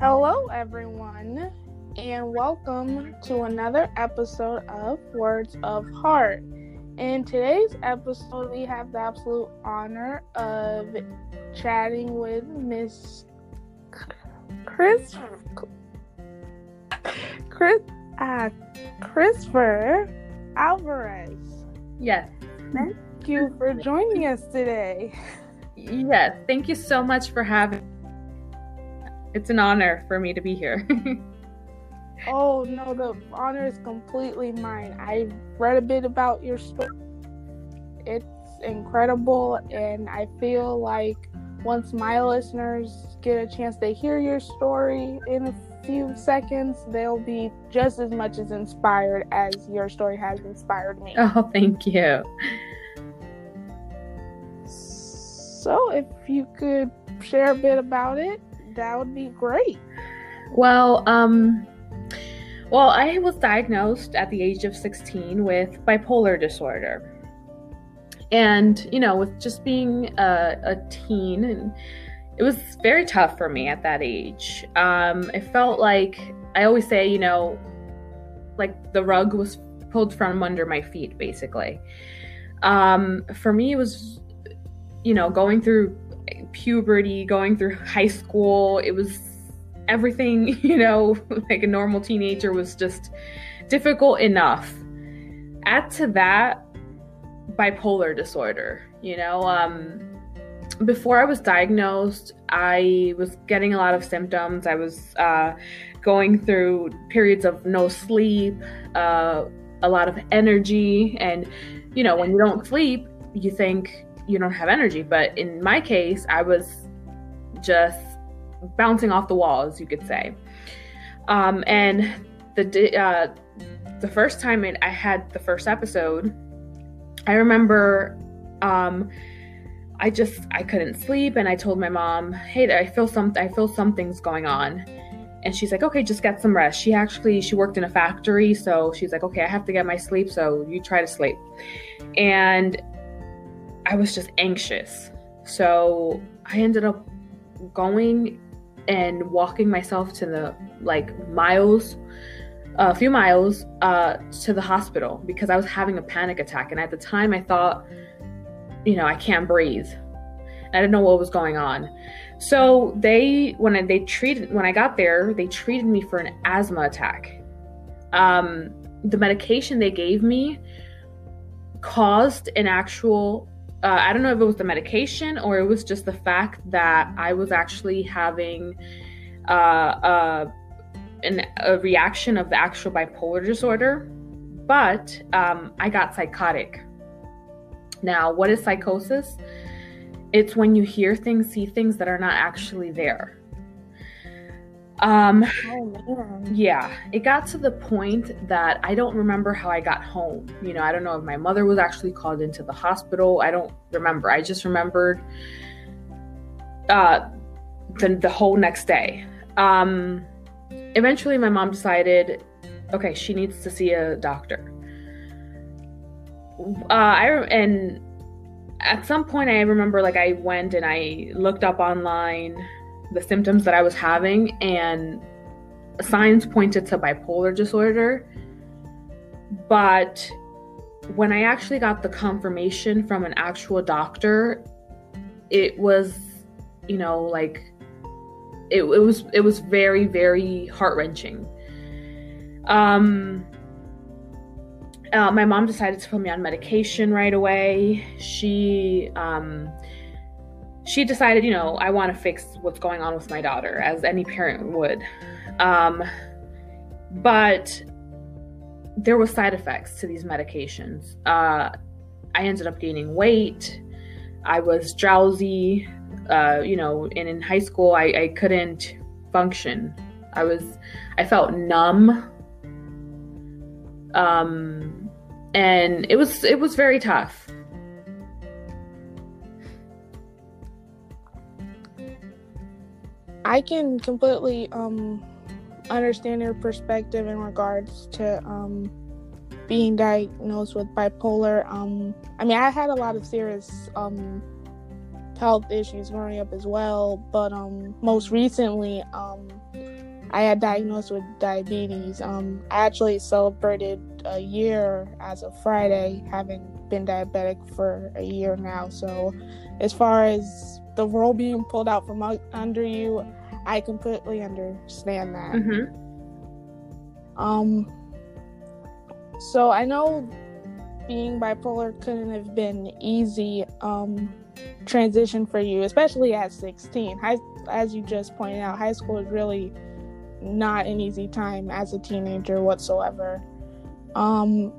Hello, everyone, and welcome to another episode of Words of Heart. In today's episode, we have the absolute honor of chatting with Miss Chris, Chris, uh, Clisver Alvarez. Yes. Thank you for joining us today. Yes. Thank you so much for having. It's an honor for me to be here. oh no, the honor is completely mine. I read a bit about your story. It's incredible, and I feel like once my listeners get a chance to hear your story in a few seconds, they'll be just as much as inspired as your story has inspired me. Oh, thank you. So, if you could share a bit about it, that would be great. Well, um, well, I was diagnosed at the age of 16 with bipolar disorder. And, you know, with just being a, a teen, and it was very tough for me at that age. Um, it felt like, I always say, you know, like the rug was pulled from under my feet, basically. Um, for me, it was, you know, going through puberty, going through high school. It was everything, you know, like a normal teenager was just difficult enough. Add to that bipolar disorder, you know, um, before I was diagnosed, I was getting a lot of symptoms. I was uh, going through periods of no sleep, uh, a lot of energy. And, you know, when you don't sleep, you think you don't have energy. But in my case, I was just bouncing off the walls, you could say. Um, and the uh, the first time it, I had the first episode, I remember um, I just I couldn't sleep, and I told my mom, "Hey, I feel some I feel something's going on." And she's like, "Okay, just get some rest." She actually she worked in a factory, so she's like, "Okay, I have to get my sleep, so you try to sleep." And I was just anxious. So I ended up going and walking myself to the like miles, a few miles uh, to the hospital because I was having a panic attack. And at the time, I thought, you know, I can't breathe. I didn't know what was going on. So they, when I, they treated, when I got there, they treated me for an asthma attack. Um, the medication they gave me caused an actual uh, I don't know if it was the medication or it was just the fact that I was actually having uh, uh, an, a reaction of the actual bipolar disorder, but um, I got psychotic. Now, what is psychosis? It's when you hear things, see things that are not actually there. Um, oh, yeah, it got to the point that I don't remember how I got home. You know, I don't know if my mother was actually called into the hospital. I don't remember. I just remembered uh, the, the whole next day. Um, eventually, my mom decided, okay, she needs to see a doctor. Uh, I and at some point, I remember like I went and I looked up online the symptoms that I was having, and signs pointed to bipolar disorder. But when I actually got the confirmation from an actual doctor, it was, you know, like it, it was it was very very heart wrenching. Um, uh, my mom decided to put me on medication right away. She um, she decided, you know, I want to fix what's going on with my daughter, as any parent would. Um, but there was side effects to these medications. Uh, I ended up gaining weight. I was drowsy. Uh, you know, and in high school, I, I couldn't function. I was, I felt numb. Um, and it was, it was very tough. I can completely um, understand your perspective in regards to um, being diagnosed with bipolar. Um, I mean, I had a lot of serious um, health issues growing up as well, but um, most recently, um, I had diagnosed with diabetes. Um, I actually celebrated a year as of Friday, having been diabetic for a year now. So, as far as the role being pulled out from under you, I completely understand that. Mm-hmm. Um, so I know being bipolar couldn't have been easy um, transition for you, especially at 16. High, as you just pointed out, high school is really not an easy time as a teenager whatsoever. Um,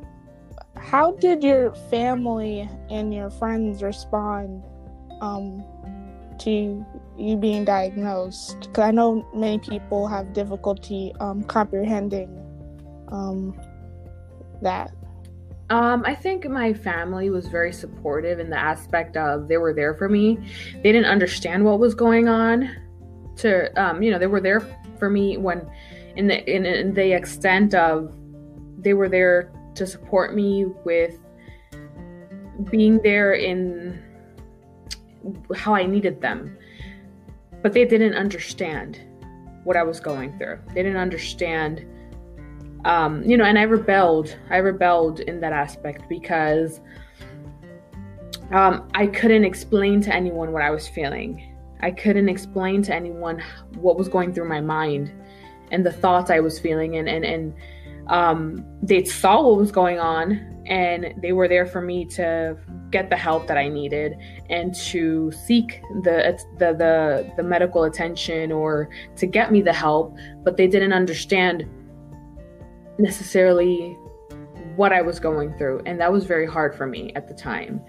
how did your family and your friends respond um, to you being diagnosed? Because I know many people have difficulty um, comprehending um, that. Um, I think my family was very supportive in the aspect of they were there for me. They didn't understand what was going on. To um, you know, they were there for me when, in the in, in the extent of, they were there to support me with being there in how I needed them. But they didn't understand what I was going through. They didn't understand um, you know, and I rebelled. I rebelled in that aspect because um, I couldn't explain to anyone what I was feeling. I couldn't explain to anyone what was going through my mind and the thoughts I was feeling, and and and um, they saw what was going on, and they were there for me to get the help that I needed and to seek the the the, the medical attention or to get me the help, but they didn't understand necessarily what I was going through. And that was very hard for me at the time.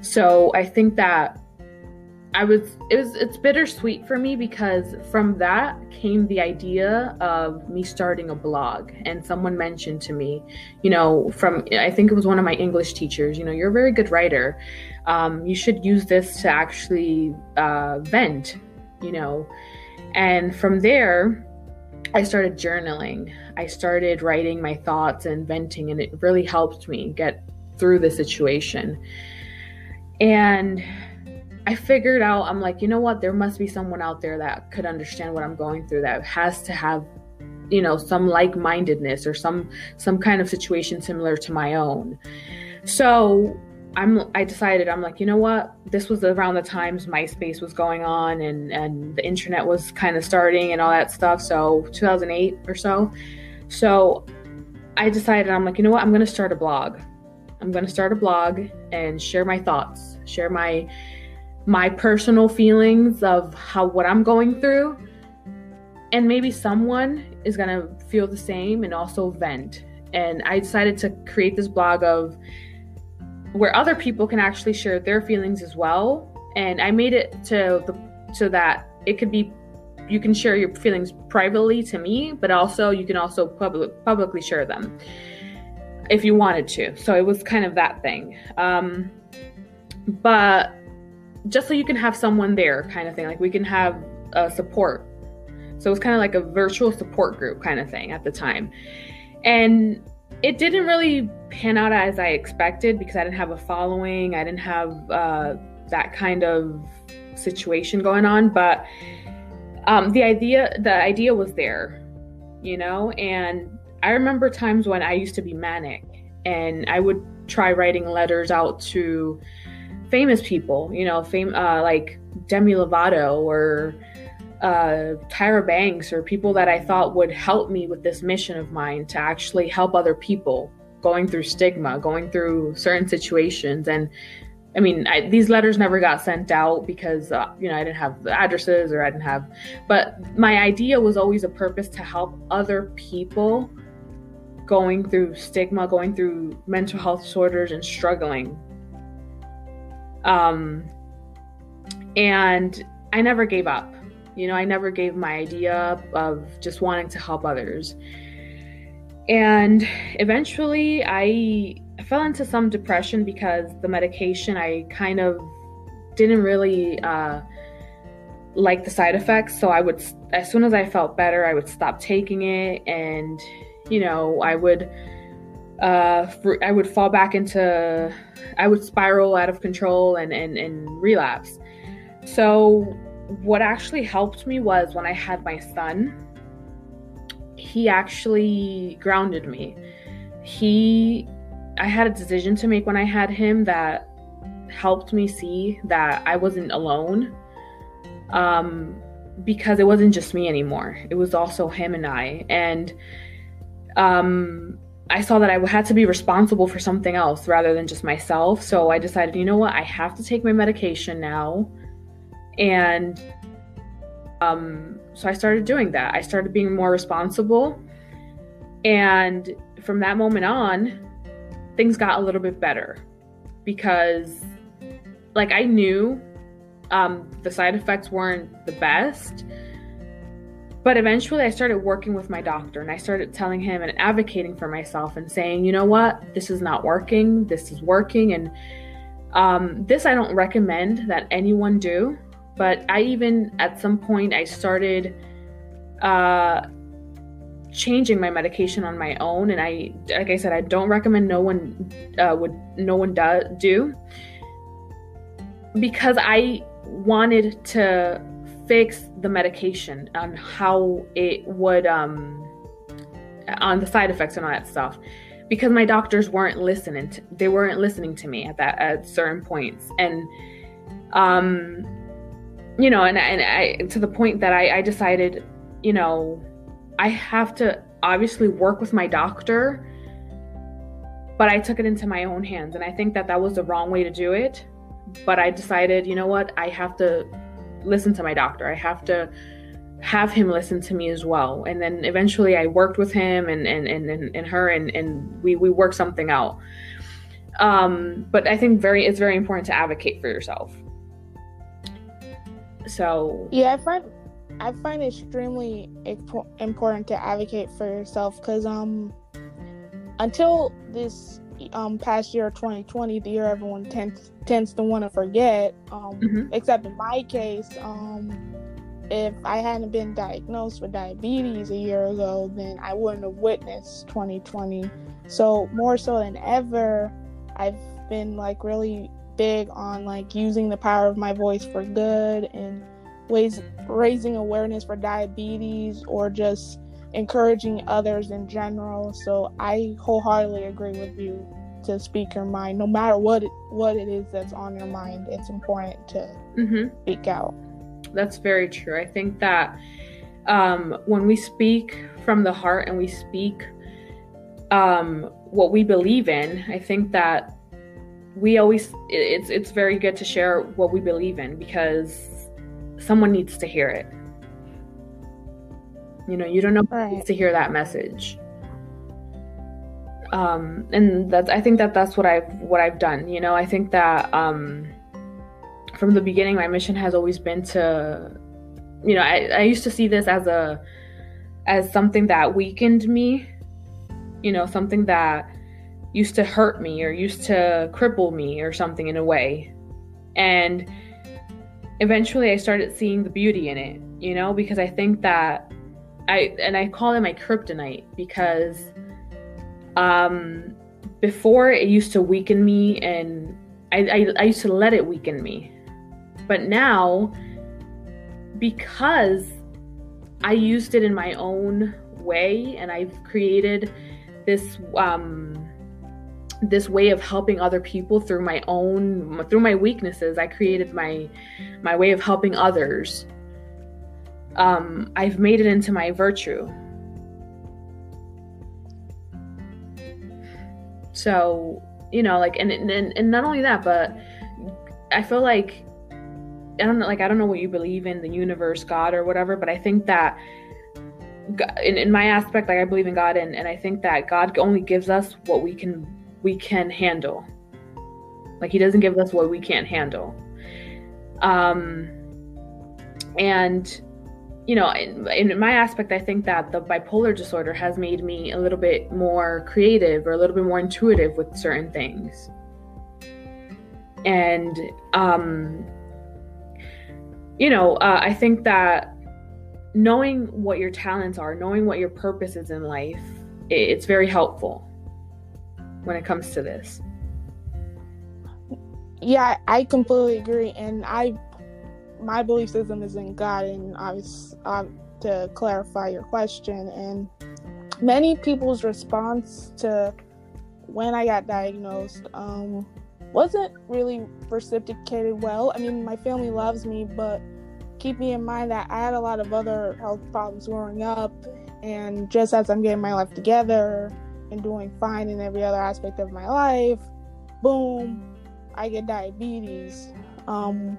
So I think that I was it was it's bittersweet for me because from that came the idea of me starting a blog and someone mentioned to me, you know, from I think it was one of my English teachers, you know, you're a very good writer. Um, you should use this to actually uh, vent, you know. And from there, I started journaling. I started writing my thoughts and venting, and it really helped me get through the situation. And I figured out, I'm like, you know what? There must be someone out there that could understand what I'm going through, that has to have, you know, some like mindedness or some some kind of situation similar to my own. So I'm I decided I'm like, you know what? This was around the times MySpace was going on and and the internet was kind of starting and all that stuff. So 2008 or so. So I decided I'm like, you know what? I'm going to start a blog. I'm going to start a blog and share my thoughts, share my my personal feelings of how what I'm going through. And maybe someone is going to feel the same and also vent. And I decided to create this blog of where other people can actually share their feelings as well. And I made it to the so that it could be you can share your feelings privately to me, but also you can also public, publicly share them if you wanted to. So it was kind of that thing. Um, but just so you can have someone there, kind of thing. Like we can have a support. So it was kind of like a virtual support group kind of thing at the time. And it didn't really pan out as I expected because I didn't have a following. I didn't have uh, that kind of situation going on, but um, the idea the idea was there, you know. And I remember times when I used to be manic, and I would try writing letters out to famous people, you know, fame uh, like Demi Lovato or uh, Tyra Banks or people that I thought would help me with this mission of mine to actually help other people going through stigma, going through certain situations. And I mean, I, these letters never got sent out because, uh, you know, I didn't have the addresses or I didn't have, but my idea was always a purpose to help other people going through stigma, going through mental health disorders and struggling. Um, and I never gave up you know, I never gave my idea of just wanting to help others. And eventually I fell into some depression because the medication I kind of didn't really uh, like the side effects. So I would, as soon as I felt better, I would stop taking it. And, you know, I would. Uh, I would fall back into, I would spiral out of control and, and, and relapse. So what actually helped me was when I had my son. he actually grounded me. He, I had a decision to make when I had him that helped me see that I wasn't alone. Um, because it wasn't just me anymore. It was also him and I. And um, I saw that I had to be responsible for something else rather than just myself. So I decided, you know what? I have to take my medication now. And um, so I started doing that. I started being more responsible. And from that moment on, things got a little bit better because, like, I knew um, the side effects weren't the best. But eventually, I started working with my doctor and I started telling him and advocating for myself and saying, you know what, this is not working, this is working. And um, this I don't recommend that anyone do. But I even, at some point, I started uh, changing my medication on my own. And I, like I said, I don't recommend no one uh, would, no one do, do because I wanted to fix the medication on how it would um on the side effects and all that stuff. Because my doctors weren't listening to, they weren't listening to me at that at certain points. And um you know and and I to the point that I, I decided you know I have to obviously work with my doctor but I took it into my own hands. And I think that that was the wrong way to do it. But I decided, you know what, I have to listen to my doctor. I have to have him listen to me as well. And then eventually I worked with him and and and, and, her and, and we, we worked something out. Um, but I think very it's very important to advocate for yourself. So yeah, I find I find extremely important to advocate for yourself because um until this um, past year 2020, the year everyone tends tends to want to forget. Um, mm-hmm. Except in my case, um, if I hadn't been diagnosed with diabetes a year ago, then I wouldn't have witnessed 2020. So more so than ever, I've been like really big on like using the power of my voice for good and ways raising awareness for diabetes or just encouraging others in general. So I wholeheartedly agree with you to speak your mind, no matter what it, what it is that's on your mind. It's important to mm-hmm. speak out. That's very true. I think that um, when we speak from the heart and we speak um, what we believe in, I think that we always it's it's very good to share what we believe in because someone needs to hear it. You know, you don't know right. who needs to hear that message. Um, and that's I think that that's what I've what I've done. You know, I think that um, from the beginning, my mission has always been to, you know, I, I used to see this as a as something that weakened me. You know, something that used to hurt me or used to cripple me or something in a way. And eventually I started seeing the beauty in it, you know, because I think that I and I call it my kryptonite because um, before it used to weaken me and I, I, I used to let it weaken me. But now, because I used it in my own way and I've created this um, this way of helping other people through my own through my weaknesses i created my my way of helping others um, i've made it into my virtue So, you know, like, and, and, and not only that, but I feel like, I don't know, like, I don't know what you believe in, the universe, God, or whatever, but I think that in, in my aspect, like, I believe in God, and, and I think that God only gives us what we can, we can handle. Like, He doesn't give us what we can't handle. Um, and you know, in, in, my aspect, I think that the bipolar disorder has made me a little bit more creative or a little bit more intuitive with certain things. And, um, you know, uh, I think that knowing what your talents are, knowing what your purpose is in life, it's very helpful when it comes to this. Yeah, I completely agree. And I my belief system is in God, and was uh, to clarify your question, and many people's response to when I got diagnosed um, wasn't really reciprocated well. I mean, my family loves me, but keeping in mind that I had a lot of other health problems growing up, and just as I'm getting my life together and doing fine in every other aspect of my life, boom, I get diabetes. Um,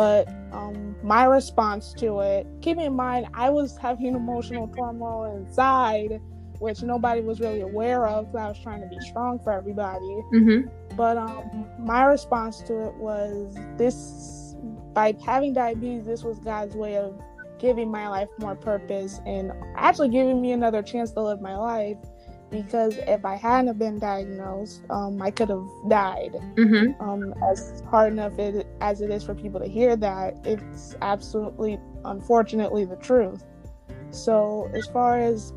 but um, my response to it, keep in mind, I was having emotional turmoil inside, which nobody was really aware of because I was trying to be strong for everybody. Mm-hmm. But um, my response to it was this by having diabetes, this was God's way of giving my life more purpose and actually giving me another chance to live my life because if I hadn't been diagnosed, um, I could have died. Mm-hmm. Um, as hard enough it, as it is for people to hear that, it's absolutely, unfortunately, the truth. So, as far as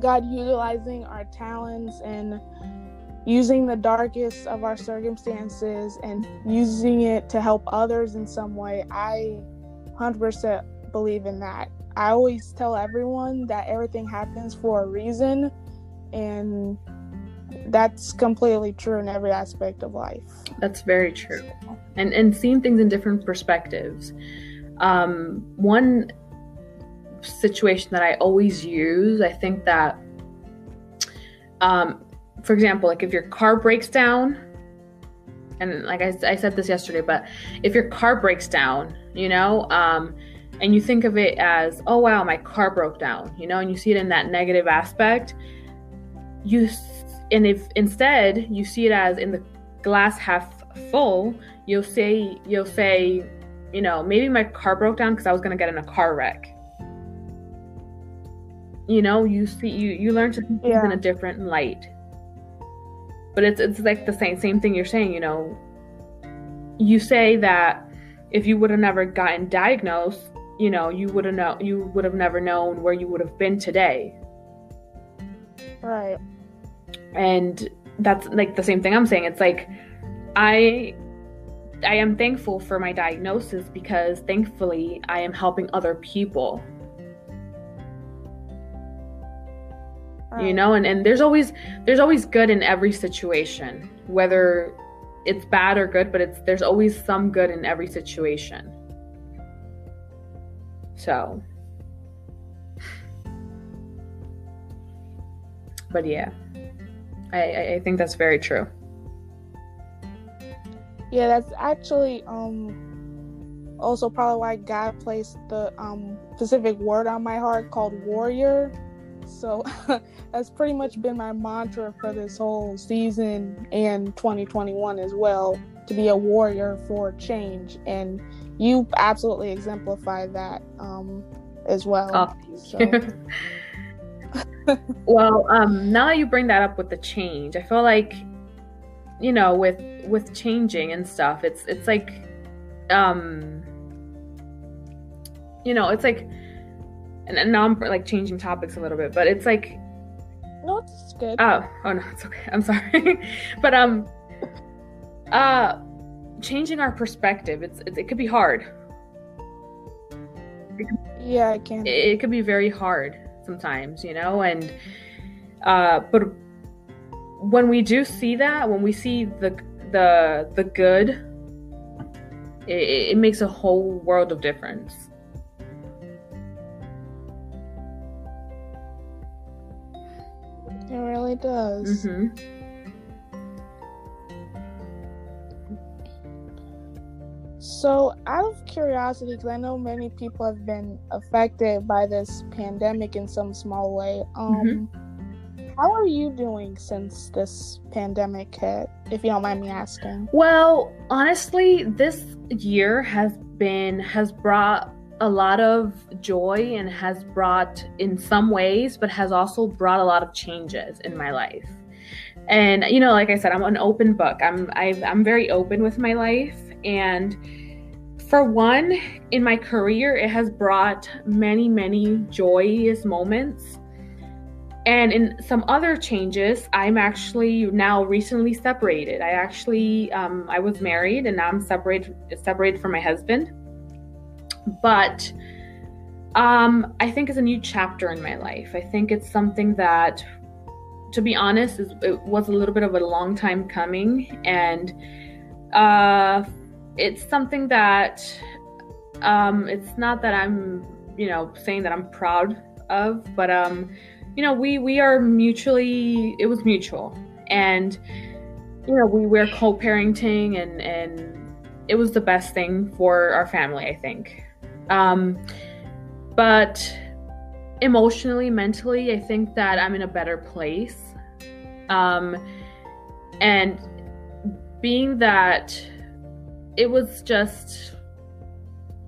God utilizing our talents and using the darkest of our circumstances and using it to help others in some way, I 100% believe in that. I always tell everyone that everything happens for a reason and that's completely true in every aspect of life. That's very true. And and seeing things in different perspectives. Um, one situation that I always use, I think that um, for example, like if your car breaks down, and like I, I said this yesterday, but if your car breaks down, you know, um, and you think of it as, oh wow, my car broke down, you know, and you see it in that negative aspect, you and if instead you see it as in the glass half full you'll say you'll say you know maybe my car broke down because i was going to get in a car wreck you know you see you you learn to see things Yeah. in a different light but it's it's like the same same thing you're saying you know you say that if you would have never gotten diagnosed you know you would have know you would have never known where you would have been today Right. And that's like the same thing i'm saying. It's like i i am thankful for my diagnosis because thankfully i am helping other people. You oh. know and, and there's always there's always good in every situation whether it's bad or good but it's there's always some good in every situation. So. But yeah i i, I think that's very true Yeah, that's actually um also probably why God placed the um specific word on my heart called warrior. So that's pretty much been my mantra for this whole season and 2021 as well to be a warrior for change and you absolutely exemplify that um as well. Oh, So, well um now that you bring that up with the change i feel like you know with with changing and stuff it's it's like um you know it's like and, and now i'm like changing topics a little bit but it's like no, it's good. oh oh no it's okay i'm sorry but um uh changing our perspective it's it, it could be hard yeah, I can. it, it could be very hard sometimes you know and uh but when we do see that when we see the the the good it, it makes a whole world of difference It really does. hmm So, out of curiosity, because I know many people have been affected by this pandemic in some small way, um, how are you doing since this pandemic hit? If you don't mind me asking. well honestly this year has been has brought a lot of joy and has brought in some ways but has also brought a lot of changes in my life and you know like i said i'm an open book i'm i i'm very open with my life and for one in my career it has brought many many joyous moments. And in some other changes i'm actually now recently separated. I actually um, i was married and now i'm separated separated from my husband. But Um, I think it's a new chapter in my life. I think it's something that, to be honest, it was a little bit of a long time coming, and uh, it's something that um, it's not that I'm, you know, saying that I'm proud of, but um, you know, we we are mutually. It was mutual, and you know, we were co-parenting, and and it was the best thing for our family, I think. Um, but emotionally, mentally, I think that I'm in a better place. Um, and being that it was just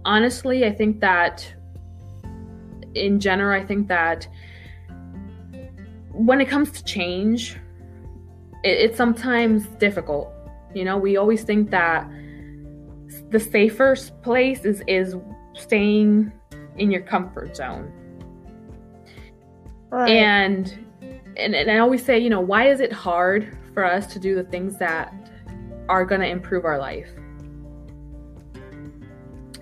honestly, I think that in general, I think that when it comes to change, it, it's sometimes difficult. You know, we always think that the safest place is is staying in your comfort zone. Right. And, and and I always say, you know, why is it hard for us to do the things that are going to improve our life?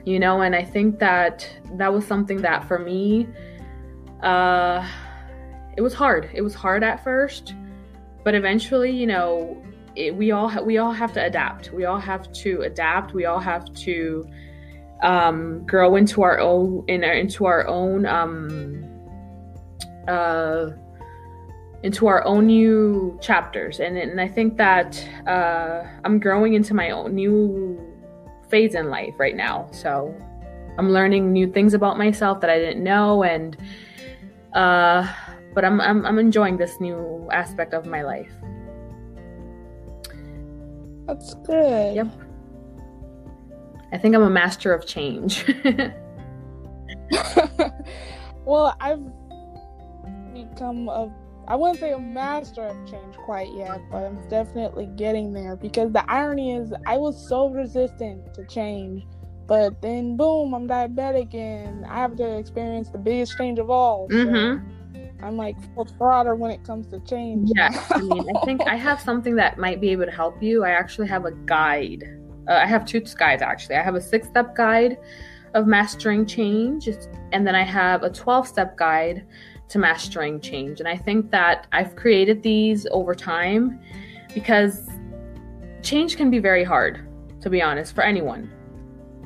You know, and I think that that was something that for me uh it was hard. It was hard at first, but eventually, you know, it, we all ha- we all have to adapt. We all have to adapt. We all have to um, grow into our own in our, into our own um, uh, into our own new chapters and and I think that uh, I'm growing into my own new phase in life right now. So I'm learning new things about myself that I didn't know and uh, but I'm, I'm I'm enjoying this new aspect of my life. That's good. Yep. I think I'm a master of change. well, I've become a I wouldn't say a master of change quite yet, but I'm definitely getting there because the irony is I was so resistant to change, but then boom, I'm diabetic and I have to experience the biggest change of all. So mm-hmm. I'm like full throttle when it comes to change. Yeah, I mean, I think I have something that might be able to help you. I actually have a guide uh, I have two guides actually. I have a six step guide of mastering change, and then I have a 12 step guide to mastering change. And I think that I've created these over time because change can be very hard, to be honest, for anyone.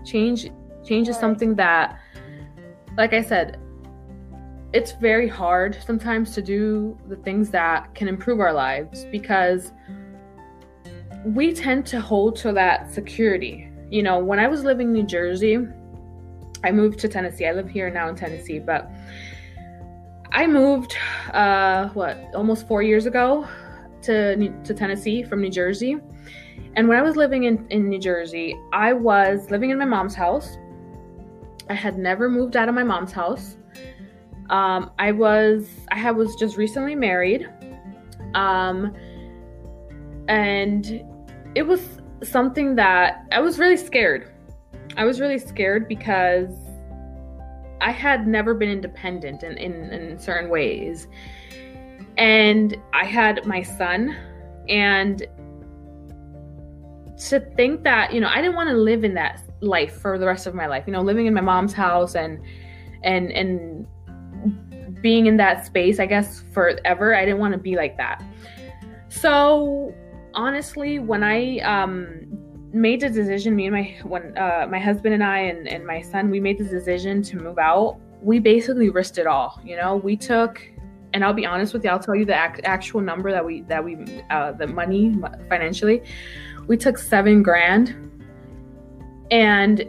Change change is something that like I said, it's very hard sometimes to do the things that can improve our lives because we tend to hold to that security. You know, when I was living in New Jersey, I moved to Tennessee. I live here now in Tennessee, but I moved uh what, almost 4 years ago to to Tennessee from New Jersey. And when I was living in in New Jersey, I was living in my mom's house. I had never moved out of my mom's house. Um, I was I had was just recently married. Um, and it was something that I was really scared. I was really scared because I had never been independent in, in, in certain ways. And I had my son, and to think that, you know, I didn't want to live in that life for the rest of my life. You know, living in my mom's house and and and being in that space, I guess forever. I didn't want to be like that. So honestly, when I um, made the decision, me and my when uh, my husband and I and, and my son, we made the decision to move out. We basically risked it all. You know, we took, and I'll be honest with you, I'll tell you the ac- actual number that we that we uh, the money financially. We took seven grand, and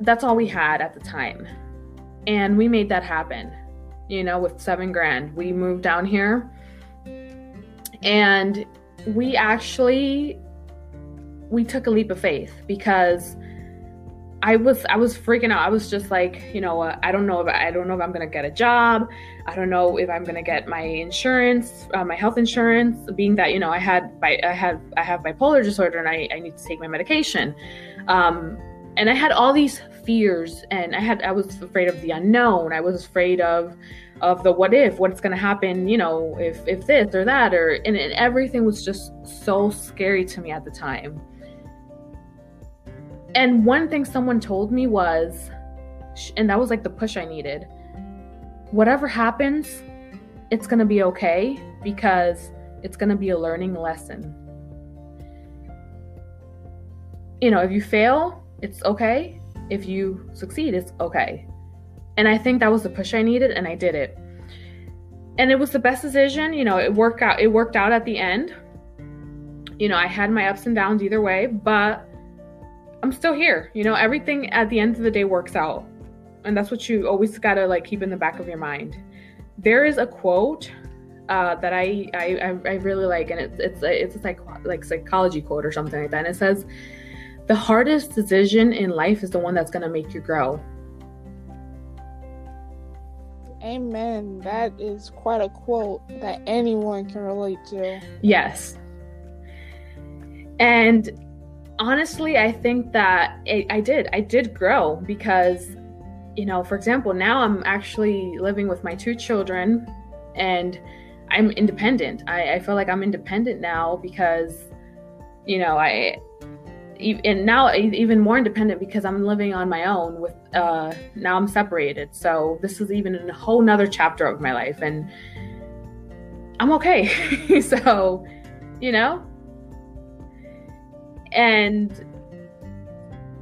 that's all we had at the time, and we made that happen. You know, with seven grand, we moved down here, and we actually we took a leap of faith because I was I was freaking out. I was just like, you know, uh, I don't know if I don't know if I'm gonna get a job. I don't know if I'm gonna get my insurance, uh, my health insurance. Being that you know I had I had I have bipolar disorder and I, I need to take my medication, um, and I had all these fears and I had I was afraid of the unknown. I was afraid of of the what if what's to happen you know if if this or that or and, and everything was just so scary to me at the time and one thing someone told me was and that was like the push I needed. Whatever happens, it's going to be okay because it's going to be a learning lesson. You know, if you fail, it's okay. If you succeed, it's okay. And I think that was the push I needed and I did it. And it was the best decision, you know, it worked out it worked out at the end. You know, I had my ups and downs either way, but I'm still here. You know, everything at the end of the day works out. And that's what you always got to like keep in the back of your mind. There is a quote uh, that I, I I really like, and it's it's a, it's a psych, like psychology quote or something like that. And it says, "The hardest decision in life is the one that's going to make you grow." Amen. That is quite a quote that anyone can relate to. Yes. And honestly, I think that it, I did. I did grow because, you know, for example, now I'm actually living with my two children and I'm independent. I, I feel like I'm independent now because, you know, I, and now even more independent because I'm living on my own with, uh, now I'm separated. So this is even a whole nother chapter of my life and I'm okay. so, you know, and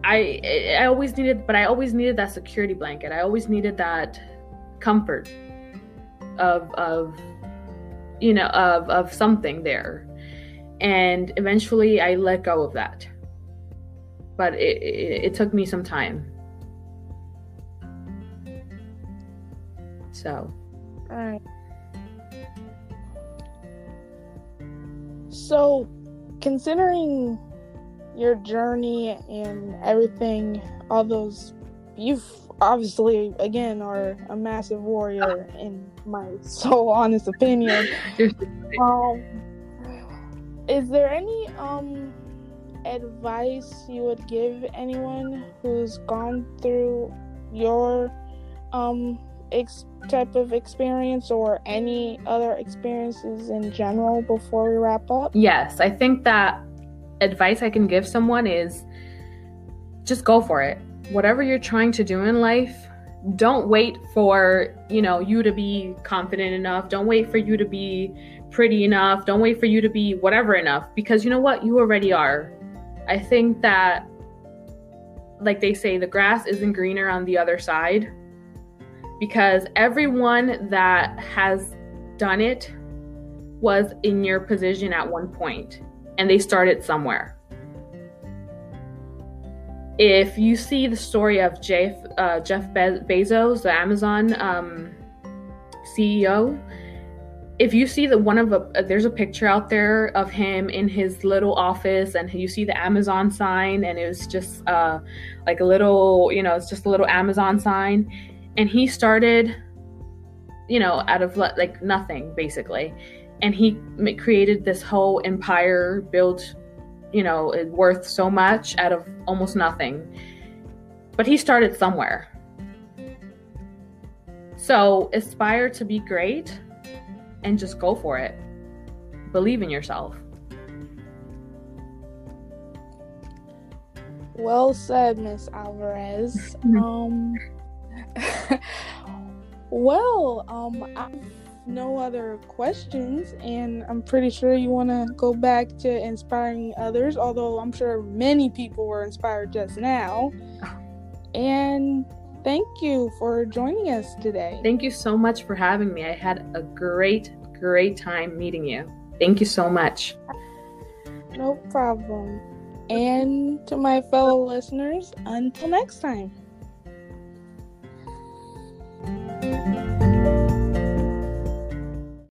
I I always needed, but I always needed that security blanket. I always needed that comfort of of you know of of something there, and eventually I let go of that. But it, it, it took me some time. So. All right. So, considering your journey and everything, all those you've obviously again are a massive warrior in my so honest opinion. um, is there any um advice you would give anyone who's gone through your um ex- type of experience or any other experiences in general before we wrap up? Yes, I think that advice I can give someone is just go for it. Whatever you're trying to do in life, don't wait for, you know, you to be confident enough. Don't wait for you to be pretty enough. Don't wait for you to be whatever enough because you know what? You already are. I think that like they say the grass isn't greener on the other side because everyone that has done it was in your position at one point and they started somewhere. If you see the story of Jeff, uh, Jeff Be- Bezos, the Amazon um, CEO, if you see that one of a, uh, there's a picture out there of him in his little office and you see the Amazon sign and it was just uh, like a little, you know, it's just a little Amazon sign. And he started, you know, out of like nothing basically and he created this whole empire built you know worth so much out of almost nothing. But he started somewhere. So aspire to be great and just go for it. Believe in yourself. Well said miss alvarez. Um well um I- no other questions, and I'm pretty sure you want to go back to inspiring others, although I'm sure many people were inspired just now. And thank you for joining us today. Thank you so much for having me. I had a great, great time meeting you. Thank you so much. No problem. And to my fellow listeners, until next time.